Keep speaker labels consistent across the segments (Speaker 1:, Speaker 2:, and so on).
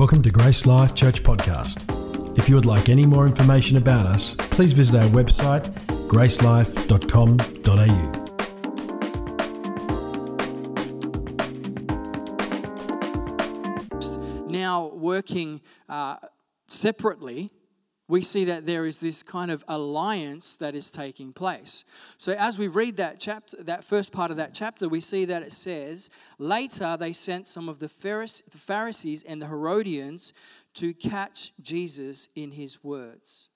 Speaker 1: Welcome to Grace Life Church Podcast. If you would like any more information about us, please visit our website, gracelife.com.au.
Speaker 2: now working uh, separately, we see that there is this kind of alliance that is taking place. So as we read that chapter, that first part of that chapter, we see that it says, later they sent some of the Pharisees and the Herodians to catch Jesus in his words.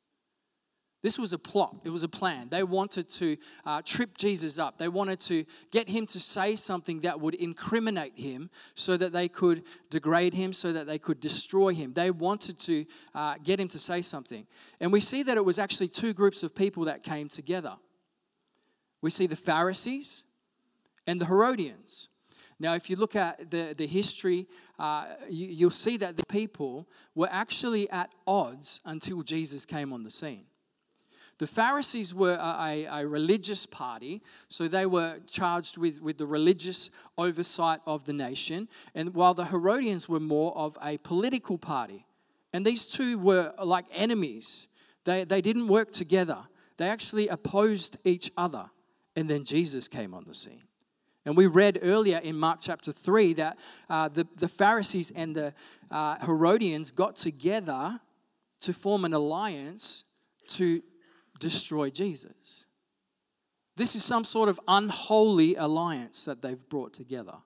Speaker 2: This was a plot, it was a plan. They wanted to uh, trip Jesus up. They wanted to get him to say something that would incriminate him so that they could degrade him, so that they could destroy him. They wanted to uh, get him to say something. And we see that it was actually two groups of people that came together. We see the Pharisees and the Herodians. Now, if you look at the, the history, uh, you, you'll see that the people were actually at odds until Jesus came on the scene. The Pharisees were a, a, religious party, so they were charged with, with the religious oversight of the nation, and while the Herodians were more of a political party. And these two were like enemies. They, they didn't work together, they actually opposed each other. And then Jesus came on the scene. And we read earlier in Mark chapter 3 that uh, the, the Pharisees and the uh, Herodians got together to form an alliance to destroy Jesus. This is some sort of unholy alliance that they've brought together.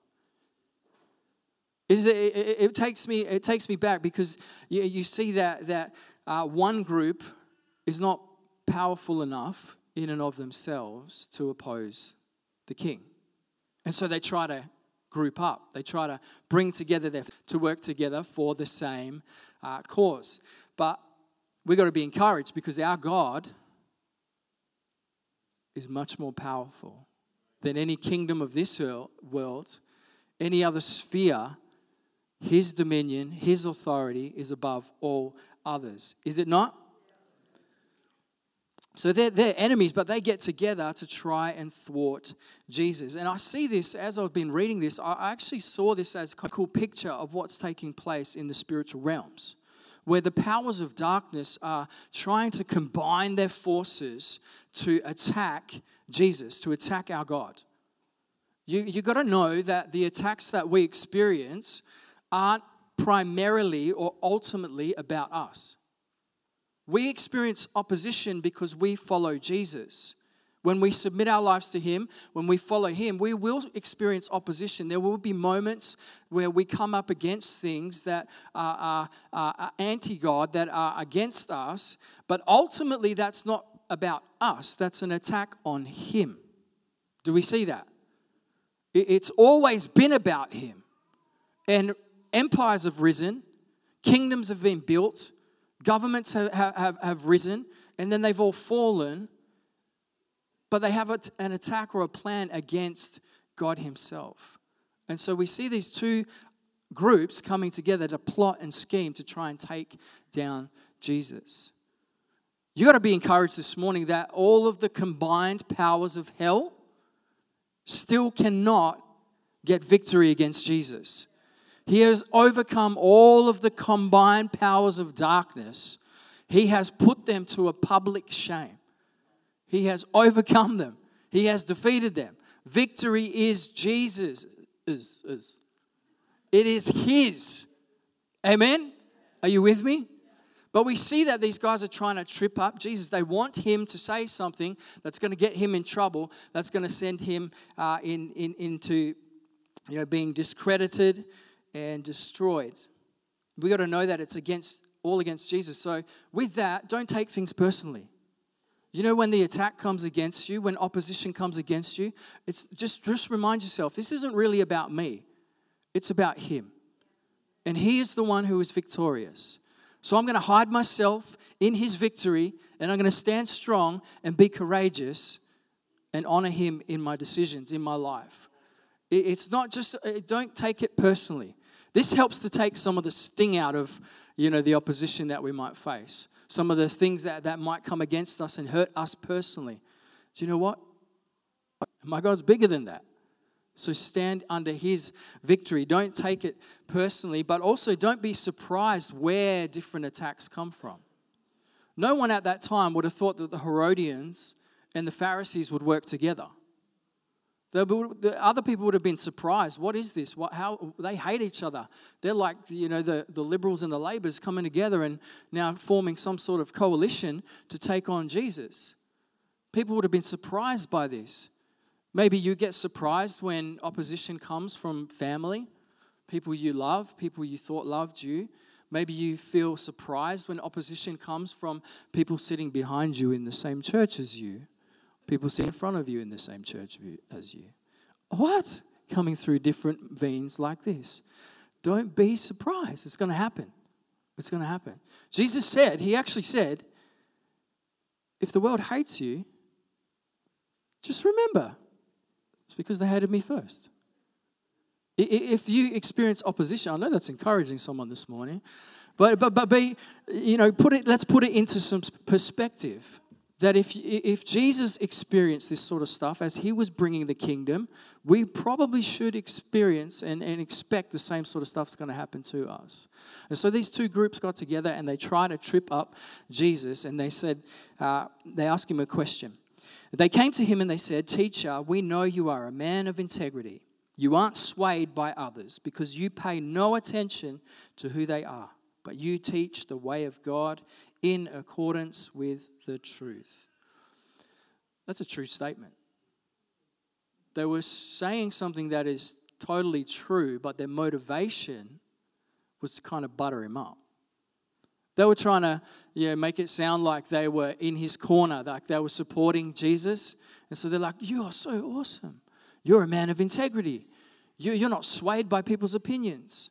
Speaker 2: Is it, it, it, takes me it takes me back because you, you see that that uh, one group is not powerful enough in and of themselves to oppose the king, and so they try to group up. They try to bring together their to work together for the same uh, cause. But we've got to be encouraged because our God is much more powerful than any kingdom of this world, any other sphere. His dominion, his authority is above all others. Is it not? So they're, they're enemies, but they get together to try and thwart Jesus. And I see this as I've been reading this, I actually saw this as a cool picture of what's taking place in the spiritual realms where the powers of darkness are trying to combine their forces to attack Jesus, to attack our God. You, you got to know that the attacks that we experience aren't primarily or ultimately about us. We experience opposition because we follow Jesus. When we submit our lives to Him, when we follow Him, we will experience opposition. There will be moments where we come up against things that are, are, are anti God, that are against us, but ultimately that's not about us, that's an attack on Him. Do we see that? It's always been about Him. And empires have risen, kingdoms have been built, governments have, have, have risen, and then they've all fallen but they have an attack or a plan against God Himself. And so we see these two groups coming together to plot and scheme to try and take down Jesus. You got to be encouraged this morning that all of the combined powers of hell still cannot get victory against Jesus. He has overcome all of the combined powers of darkness. He has put them to a public shame. He has overcome them, He has defeated them. Victory is Jesus. Is, is. It is His. Amen? Are you with me? But we see that these guys are trying to trip up Jesus. They want him to say something that's going to get him in trouble, that's going to send him uh, in, in, into you know, being discredited and destroyed. We got to know that it's against all against Jesus. So with that, don't take things personally. You know, when the attack comes against you, when opposition comes against you, it's just, just remind yourself this isn't really about me, it's about Him. And He is the one who is victorious. So I'm going to hide myself in His victory, and I'm going to stand strong and be courageous and honor Him in my decisions, in my life. It's not just, uh, don't take it personally. This helps to take some of the sting out of, you know, the opposition that we might face some of the things that, that might come against us and hurt us personally. Do you know what? My God's bigger than that. So stand under his victory. Don't take it personally, but also don't be surprised where different attacks come from. No one at that time would have thought that the Herodians and the Pharisees would work together. The, the other people would have been surprised. What is this? What, how they hate each other? They're like you know the, the liberals and the Labors coming together and now forming some sort of coalition to take on Jesus. People would have been surprised by this. Maybe you get surprised when opposition comes from family, people you love, people you thought loved you. Maybe you feel surprised when opposition comes from people sitting behind you in the same church as you people sit in front of you in the same church as you. What? Coming through different veins like this. Don't be surprised. It's going to happen. It's going to happen. Jesus said, He actually said, if the world hates you, just remember, it's because they hated me first. If you experience opposition, I know that's encouraging someone this morning, but but but be, you know, put it. Let's put it into some perspective that if, if Jesus experienced this sort of stuff as he was bringing the kingdom, we probably should experience and, and expect the same sort of stuff's going to happen to us. And so these two groups got together and they tried to trip up Jesus and they said, uh, they asked him a question. They came to him and they said, Teacher, we know you are a man of integrity. You aren't swayed by others because you pay no attention to who they are, but you teach the way of God in accordance with the truth. That's a true statement. They were saying something that is totally true, but their motivation was to kind of butter him up. They were trying to yeah, make it sound like they were in his corner, like they were supporting Jesus. And so they're like, You are so awesome. You're a man of integrity. You're not swayed by people's opinions.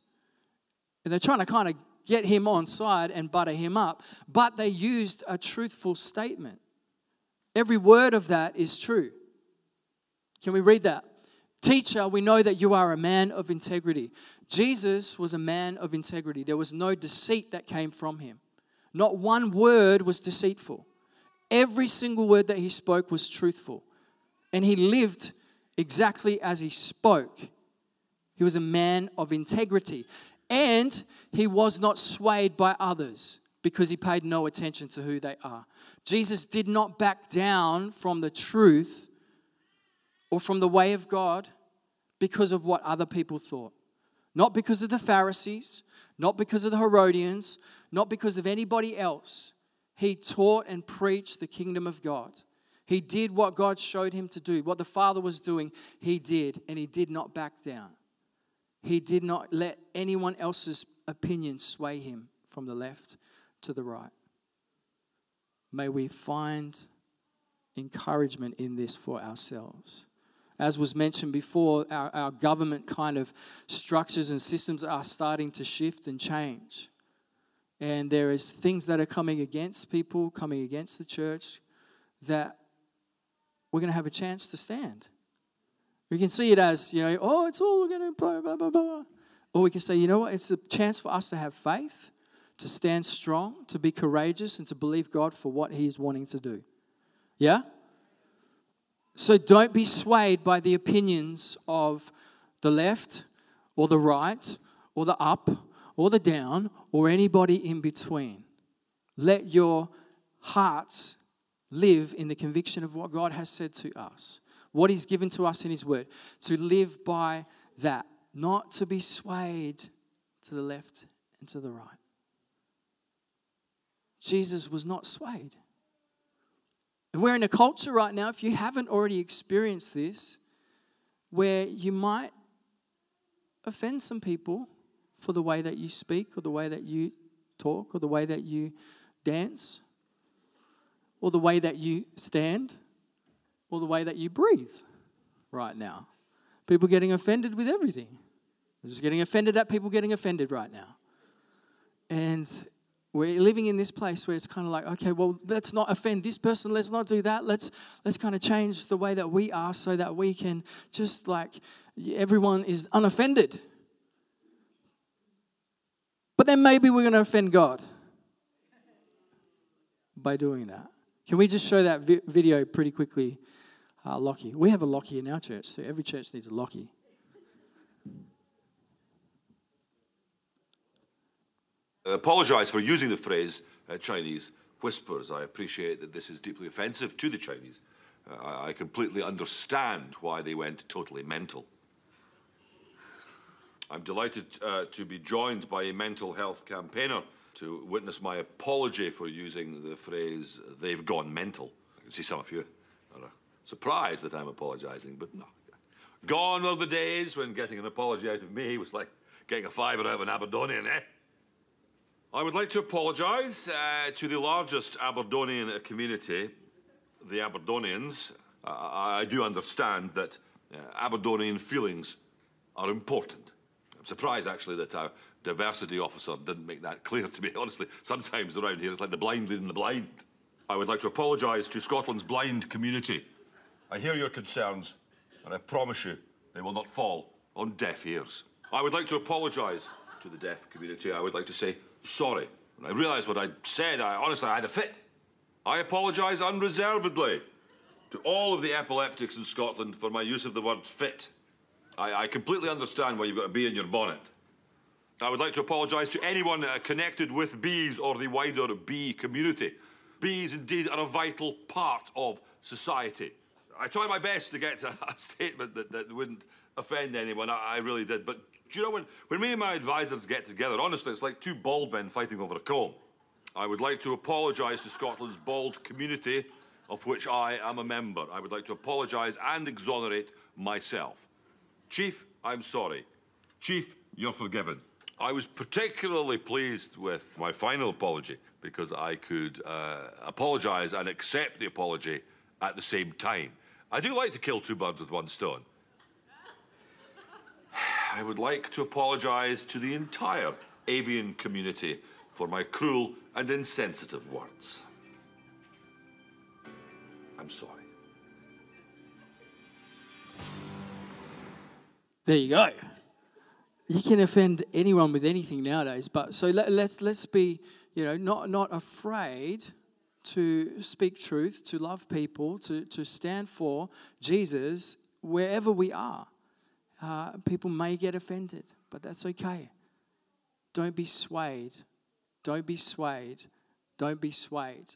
Speaker 2: And they're trying to kind of get him on side and butter him up, but they used a truthful statement. Every word of that is true. Can we read that? Teacher, we know that you are a man of integrity. Jesus was a man of integrity. There was no deceit that came from him. Not one word was deceitful. Every single word that he spoke was truthful. And he lived exactly as he spoke. He was a man of integrity. And he was not swayed by others because he paid no attention to who they are. Jesus did not back down from the truth or from the way of God because of what other people thought. Not because of the Pharisees, not because of the Herodians, not because of anybody else. He taught and preached the kingdom of God. He did what God showed him to do. What the Father was doing, he did, and he did not back down. He did not let anyone else's opinion sway him from the left to the right. May we find encouragement in this for ourselves. As was mentioned before, our, our government kind of structures and systems are starting to shift and change. And there is things that are coming against people, coming against the church, that we're going to have a chance to stand. We can see it as, you know, oh, it's all going to blah, blah, blah, blah. Or we can say, you know what, it's a chance for us to have faith, to stand strong, to be courageous, and to believe God for what He is wanting to do. Yeah? So don't be swayed by the opinions of the left or the right or the up or the down or anybody in between. Let your hearts live in the conviction of what God has said to us what He's given to us in His Word, to live by that, not to be swayed to the left and to the right. Jesus was not swayed. And we're in a culture right now, if you haven't already experienced this, where you might offend some people for the way that you speak or the way that you talk or the way that you dance or the way that you stand or the way that you breathe right now. People getting offended with everything. Just getting offended at people getting offended right now. And we're living in this place where it's kind of like, okay, well, let's not offend this person. Let's not do that. Let's let's kind of change the way that we are so that we can just like everyone is unoffended. But then maybe we're going to offend God by doing that. Can we just show that vi- video pretty quickly? Uh, Lockie. We have a Lockie in our church, so every church needs a Lockie.
Speaker 3: I apologize for using the phrase uh, Chinese whispers. I appreciate that this is deeply offensive to the Chinese. Uh, I, completely understand why they went totally mental. I'm delighted uh, to be joined by a mental health campaigner to witness my apology for using the phrase, they've gone mental. I can see some of you surprised that I'm apologizing, but no. Gone are the days when getting an apology out of me was like getting a fiver out of an Aberdonian, eh? I would like to apologise uh, to the largest Aberdonian community, the Aberdonians. Uh, I do understand that uh, Aberdonian feelings are important. I'm surprised actually that our diversity officer didn't make that clear to me. Honestly, sometimes around here it's like the blind leading the blind. I would like to apologise to Scotland's blind community. I hear your concerns, and I promise you they will not fall on deaf ears. I would like to apologise to the deaf community. I would like to say sorry. When I realised what I'd said, I honestly I had a fit. I apologise unreservedly to all of the epileptics in Scotland for my use of the word fit. I, I completely understand why you've got a bee in your bonnet. I would like to apologise to anyone uh, connected with bees or the wider bee community. Bees, indeed, are a vital part of society. I tried my best to get to a statement that, that wouldn't offend anyone. I, I really did. But do you know when, when me and my advisors get together, honestly, it's like two bald men fighting over a comb. I would like to apologise to Scotland's bald community, of which I am a member. I would like to apologise and exonerate myself. Chief, I'm sorry. Chief, you're forgiven. I was particularly pleased with my final apology because I could uh, apologise and accept the apology at the same time. I do like to kill two birds with one stone. I would like to apologise to the entire avian community for my cruel and insensitive words. I'm sorry.
Speaker 2: There you go. You can offend anyone with anything nowadays, but so let, let's let's be, you know, not not afraid to speak truth, to love people, to to stand for Jesus wherever we are uh, people may get offended, but that's okay. Don't be swayed. Don't be swayed. Don't be swayed.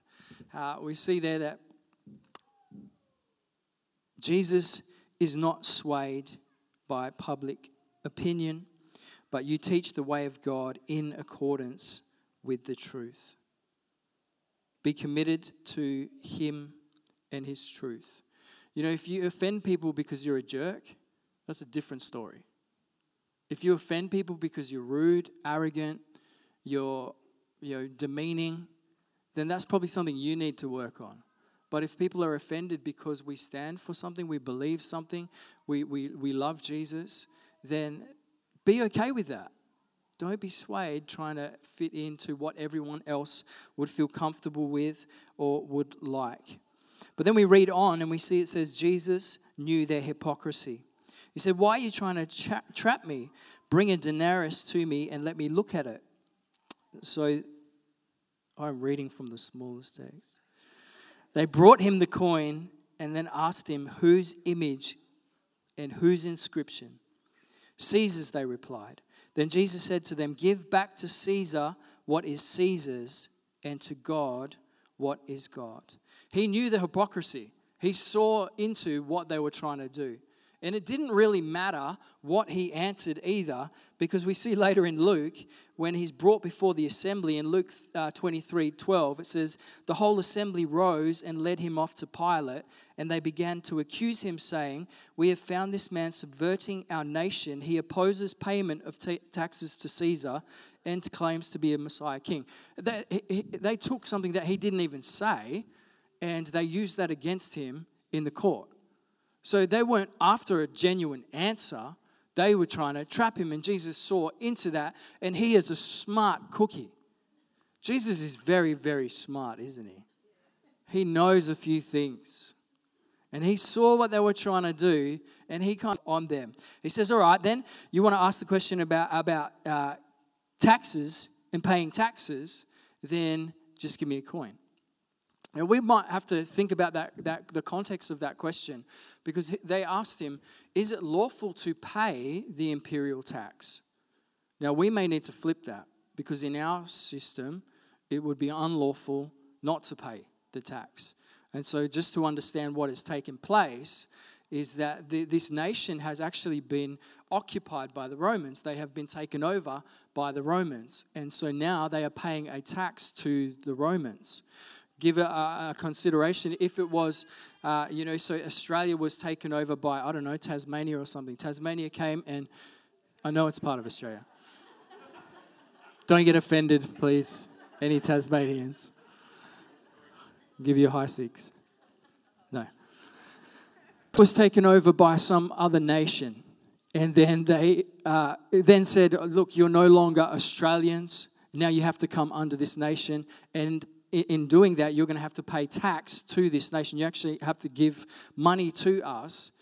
Speaker 2: Uh, we see there that Jesus is not swayed by public opinion, but you teach the way of God in accordance with the truth. Be committed to Him and His truth. You know, if you offend people because you're a jerk, that's a different story. If you offend people because you're rude, arrogant, you're you know, demeaning, then that's probably something you need to work on. But if people are offended because we stand for something, we believe something, we, we, we love Jesus, then be okay with that. Don't be swayed trying to fit into what everyone else would feel comfortable with or would like. But then we read on and we see it says, Jesus knew their hypocrisy. He said, Why are you trying to tra- trap me? Bring a denarius to me and let me look at it. So I'm reading from the smallest text. They brought him the coin and then asked him whose image and whose inscription. Caesar's, they replied. Then Jesus said to them, Give back to Caesar what is Caesar's, and to God what is God. He knew the hypocrisy. He saw into what they were trying to do. And it didn't really matter what he answered either, because we see later in Luke, when he's brought before the assembly in Luke uh, 23 12, it says, The whole assembly rose and led him off to Pilate, and they began to accuse him, saying, We have found this man subverting our nation. He opposes payment of t- taxes to Caesar and claims to be a Messiah king. They, he, they took something that he didn't even say, and they used that against him in the court. So they weren't after a genuine answer. They were trying to trap him, and Jesus saw into that, and he is a smart cookie. Jesus is very, very smart, isn't he? He knows a few things. And he saw what they were trying to do, and he kind of on them. He says, All right, then you want to ask the question about, about uh, taxes and paying taxes, then just give me a coin. Now, we might have to think about that, that, the context of that question because they asked him, is it lawful to pay the imperial tax? Now, we may need to flip that because in our system, it would be unlawful not to pay the tax. And so, just to understand what has taken place, is that the, this nation has actually been occupied by the Romans. They have been taken over by the Romans. And so now they are paying a tax to the Romans. Give a, a consideration if it was, uh, you know, so Australia was taken over by, I don't know, Tasmania or something. Tasmania came and I know it's part of Australia. don't get offended, please, any Tasmanians. I'll give you a high six. No was taken over by some other nation. And then they uh, then said, Look, you're no longer Australians. Now you have to come under this nation. And in doing that, you're going to have to pay tax to this nation. You actually have to give money to us.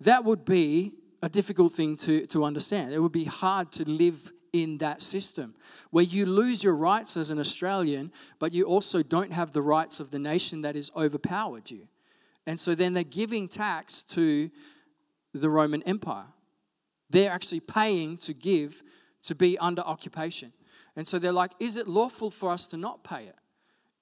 Speaker 2: That would be a difficult thing to, to understand. It would be hard to live in that system where you lose your rights as an Australian, but you also don't have the rights of the nation that has overpowered you. And so then they're giving tax to the Roman Empire. They're actually paying to give to be under occupation. And so they're like, is it lawful for us to not pay it?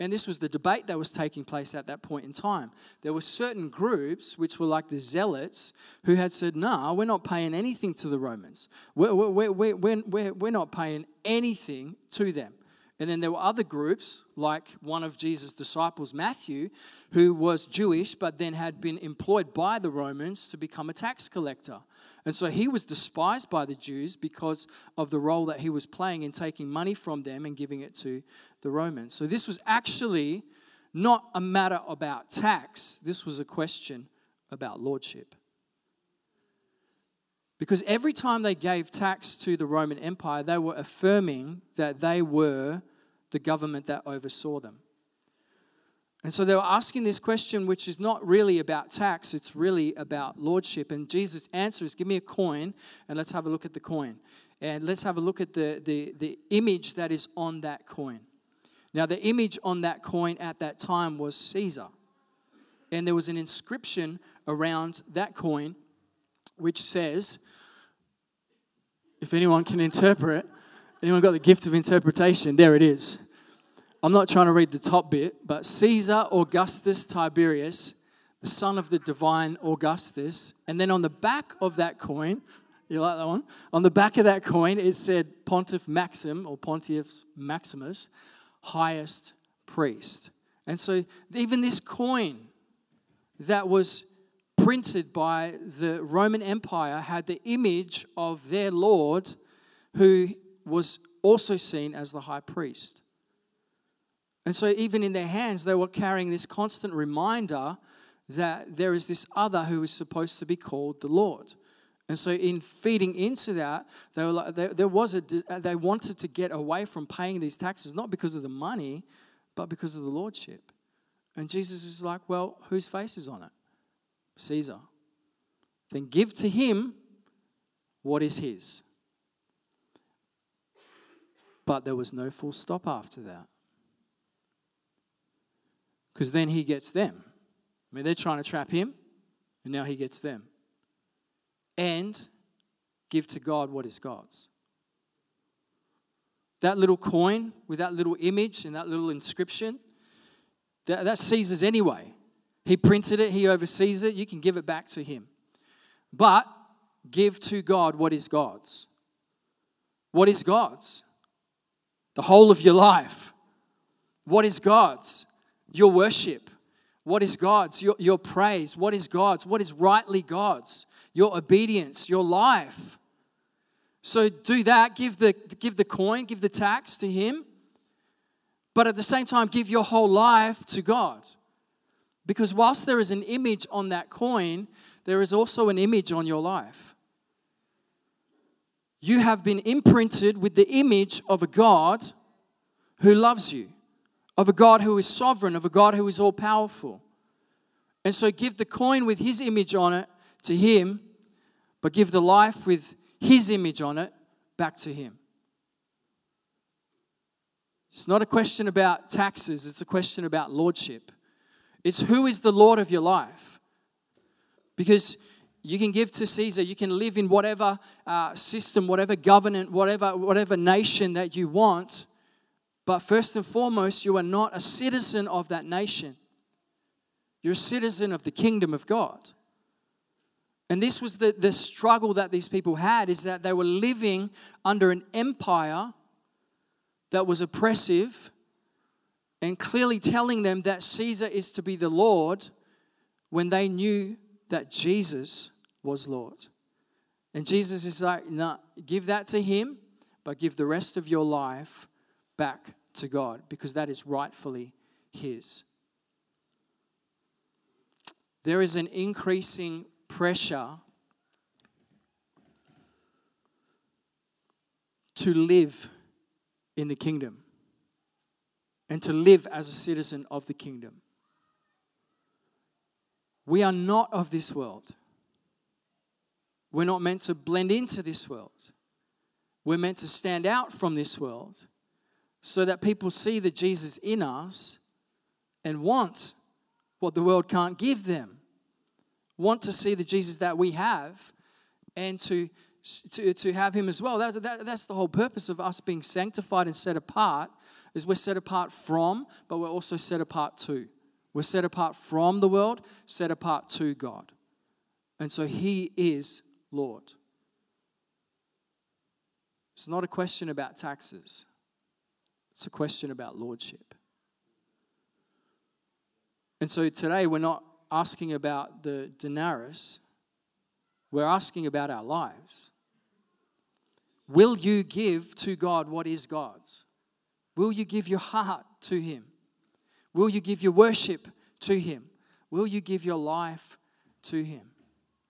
Speaker 2: And this was the debate that was taking place at that point in time. There were certain groups, which were like the Zealots, who had said, nah, we're not paying anything to the Romans. We're, we're, we're, we're, we're not paying anything to them. And then there were other groups, like one of Jesus' disciples, Matthew, who was Jewish but then had been employed by the Romans to become a tax collector. And so he was despised by the Jews because of the role that he was playing in taking money from them and giving it to the Romans. So this was actually not a matter about tax, this was a question about lordship. Because every time they gave tax to the Roman Empire, they were affirming that they were the government that oversaw them. And so they were asking this question, which is not really about tax, it's really about lordship. And Jesus' answer is give me a coin and let's have a look at the coin. And let's have a look at the, the, the image that is on that coin. Now, the image on that coin at that time was Caesar. And there was an inscription around that coin which says, if anyone can interpret, Anyone got the gift of interpretation? There it is. I'm not trying to read the top bit, but Caesar Augustus Tiberius, the son of the divine Augustus. And then on the back of that coin, you like that one? On the back of that coin, it said Pontiff Maxim or Pontius Maximus, highest priest. And so even this coin that was printed by the Roman Empire had the image of their Lord who was also seen as the high priest. And so, even in their hands, they were carrying this constant reminder that there is this other who is supposed to be called the Lord. And so, in feeding into that, they were like, there, there was a, uh, they wanted to get away from paying these taxes, not because of the money, but because of the lordship. And Jesus is like, well, whose face is on it? Caesar. Then give to him what is his. But there was no full stop after that. Because then he gets them. I mean, they're trying to trap him, and now he gets them. And give to God what is God's. That little coin with that little image and that little inscription, that, that's Caesar's anyway. He printed it, he oversees it, you can give it back to him. But give to God what is God's. What is God's? the whole of your life. What is God's? Your worship. What is God's? Your, your praise. What is God's? What is rightly God's? Your obedience, your life. So do that, give the, give the coin, give the tax to Him, but at the same time, give your whole life to God. Because whilst there is an image on that coin, there is also an image on your life you have been imprinted with the image of a God who loves you, of a God who is sovereign, of a God who is all powerful. And so give the coin with his image on it to him, but give the life with his image on it back to him. It's not a question about taxes, it's a question about lordship. It's who is the Lord of your life. Because You can give to Caesar. You can live in whatever uh, system, whatever government, whatever, whatever nation that you want. But first and foremost, you are not a citizen of that nation. You're a citizen of the kingdom of God. And this was the, the struggle that these people had is that they were living under an empire that was oppressive and clearly telling them that Caesar is to be the Lord when they knew that Jesus was Lord. And Jesus is like, no, give that to him, but give the rest of your life back to God because that is rightfully his. There is an increasing pressure to live in the kingdom and to live as a citizen of the kingdom. We are not of this world. We're not meant to blend into this world. We're meant to stand out from this world so that people see the Jesus in us and want what the world can't give them. Want to see the Jesus that we have and to, to, to have him as well. That, that, that's the whole purpose of us being sanctified and set apart is we're set apart from, but we're also set apart to. We're set apart from the world, set apart to God. And so he is Lord. It's not a question about taxes. It's a question about lordship. And so today we're not asking about the denarius, we're asking about our lives. Will you give to God what is God's? Will you give your heart to Him? Will you give your worship to Him? Will you give your life to Him?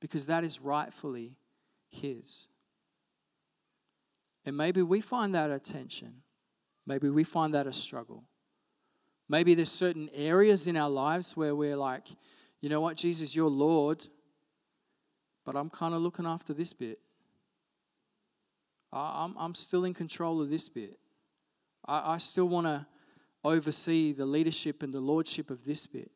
Speaker 2: Because that is rightfully His. And maybe we find that attention. Maybe we find that a struggle. Maybe there's certain areas in our lives where we're like, you know what, Jesus, you're Lord, but I'm kind of looking after this bit. I'm, I'm still in control of this bit. I, I still want to oversee the leadership and the lordship of this bit.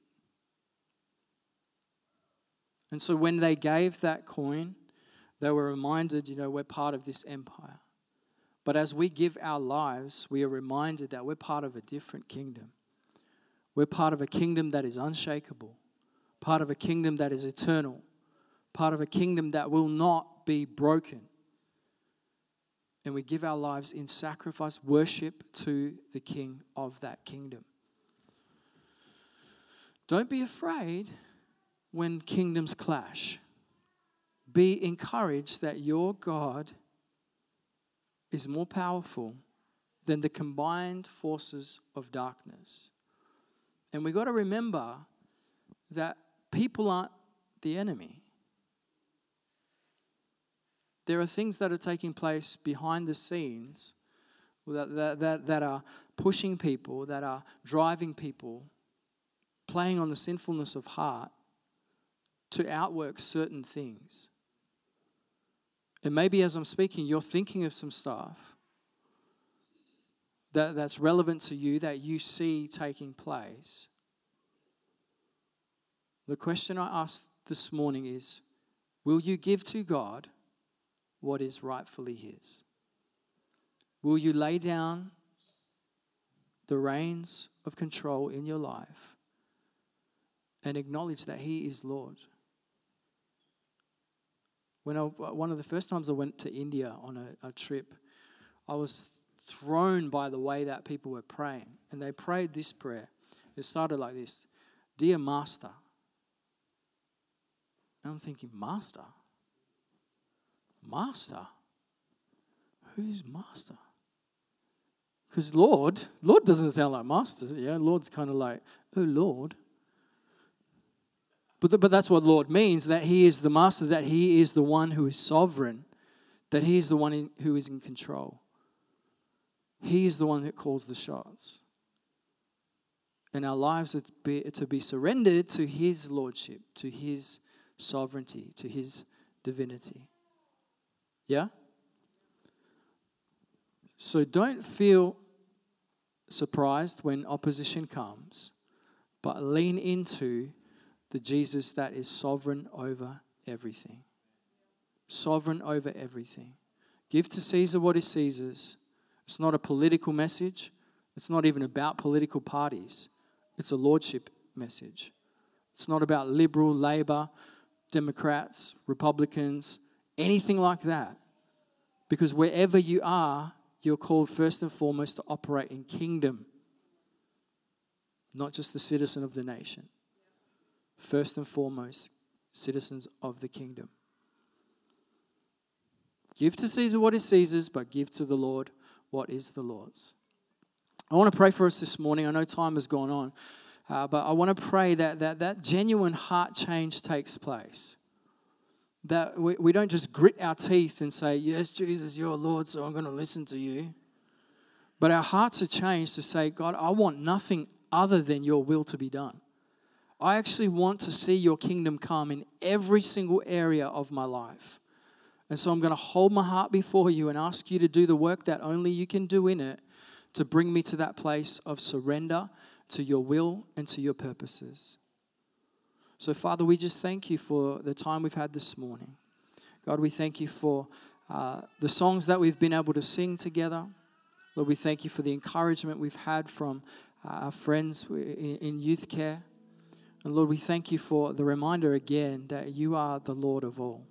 Speaker 2: And so when they gave that coin, they were reminded, you know, we're part of this empire. But as we give our lives, we are reminded that we're part of a different kingdom. We're part of a kingdom that is unshakable, part of a kingdom that is eternal, part of a kingdom that will not be broken. And we give our lives in sacrifice, worship to the King of that kingdom. Don't be afraid when kingdoms clash. Be encouraged that your God is more powerful than the combined forces of darkness. And we've got to remember that people aren't the enemy. There are things that are taking place behind the scenes that, that, that, that are pushing people, that are driving people, playing on the sinfulness of heart to outwork certain things. And maybe as I'm speaking, you're thinking of some stuff that, that's relevant to you that you see taking place. The question I asked this morning is Will you give to God what is rightfully His? Will you lay down the reins of control in your life and acknowledge that He is Lord? When I, one of the first times I went to India on a, a trip, I was thrown by the way that people were praying. And they prayed this prayer. It started like this Dear Master. And I'm thinking, Master? Master? Who's Master? Because Lord, Lord doesn't sound like Master. Yeah, Lord's kind of like, oh Lord. But, but that's what Lord means that He is the master, that He is the one who is sovereign, that He is the one in, who is in control. He is the one that calls the shots. And our lives are to be, to be surrendered to His lordship, to His sovereignty, to His divinity. Yeah? So don't feel surprised when opposition comes, but lean into the Jesus that is sovereign over everything, sovereign over everything. Give to Caesar what is Caesar's. It's not a political message, it's not even about political parties, it's a lordship message. It's not about liberal, Labor, Democrats, Republicans, anything like that. Because wherever you are, you're called first and foremost to operate in kingdom, not just the citizen of the nation. First and foremost, citizens of the kingdom. Give to Caesar what is Caesar's, but give to the Lord what is the Lord's. I want to pray for us this morning. I know time has gone on, uh, but I want to pray that, that that genuine heart change takes place. That we, we don't just grit our teeth and say, Yes, Jesus, you're Lord, so I'm going to listen to you. But our hearts are changed to say, God, I want nothing other than your will to be done. I actually want to see your kingdom come in every single area of my life. And so I'm going to hold my heart before you and ask you to do the work that only you can do in it to bring me to that place of surrender to your will and to your purposes. So, Father, we just thank you for the time we've had this morning. God, we thank you for uh, the songs that we've been able to sing together. Lord, we thank you for the encouragement we've had from uh, our friends in, in youth care. And Lord, we thank you for the reminder again that you are the Lord of all.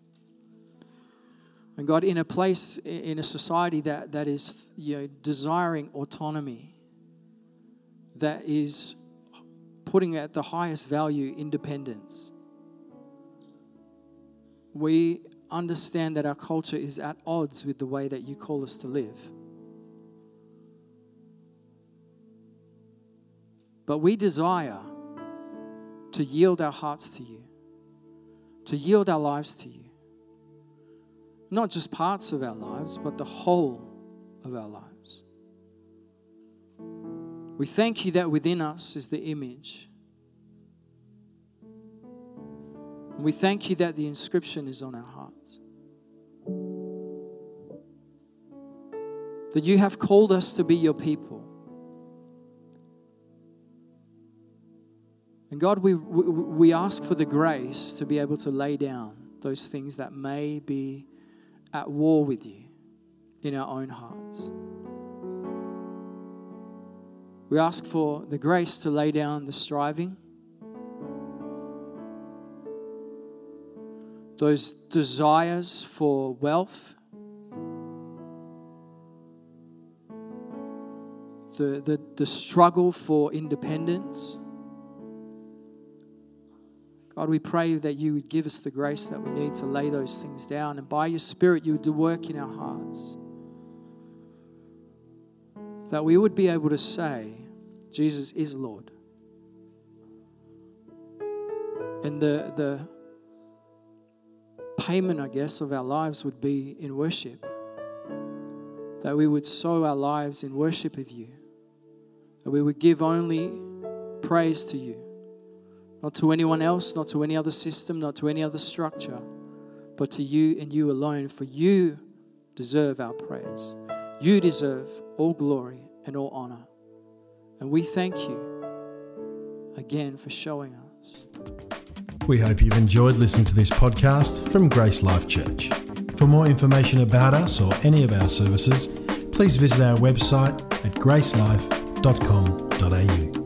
Speaker 2: And God, in a place, in a society that, that is you know, desiring autonomy, that is putting at the highest value independence, we understand that our culture is at odds with the way that you call us to live. But we desire to yield our hearts to you, to yield our lives to you not just parts of our lives, but the whole of our lives. We thank you that within us is the image. And we thank you that the inscription is on our hearts. That you have called us to be your people. God, we, we, ask for the grace to be able to lay down those things that may be at war with you in our own hearts. We ask for the grace to lay down the striving, those desires for wealth, the, the, the struggle for independence. God, we pray that you would give us the grace that we need to lay those things down, and by your Spirit, you would do work in our hearts. That we would be able to say, Jesus is Lord. And the, the payment, I guess, of our lives would be in worship. That we would sow our lives in worship of you. That we would give only praise to you not to anyone else, not to any other system, not to any other structure, but to you and you alone, for you deserve our praise. You deserve all glory and all honor. And we thank you again for showing us.
Speaker 1: We hope you've enjoyed listening to this podcast from Grace Life Church. For more information about us or any of our services, please visit our website at gracelife.com.au.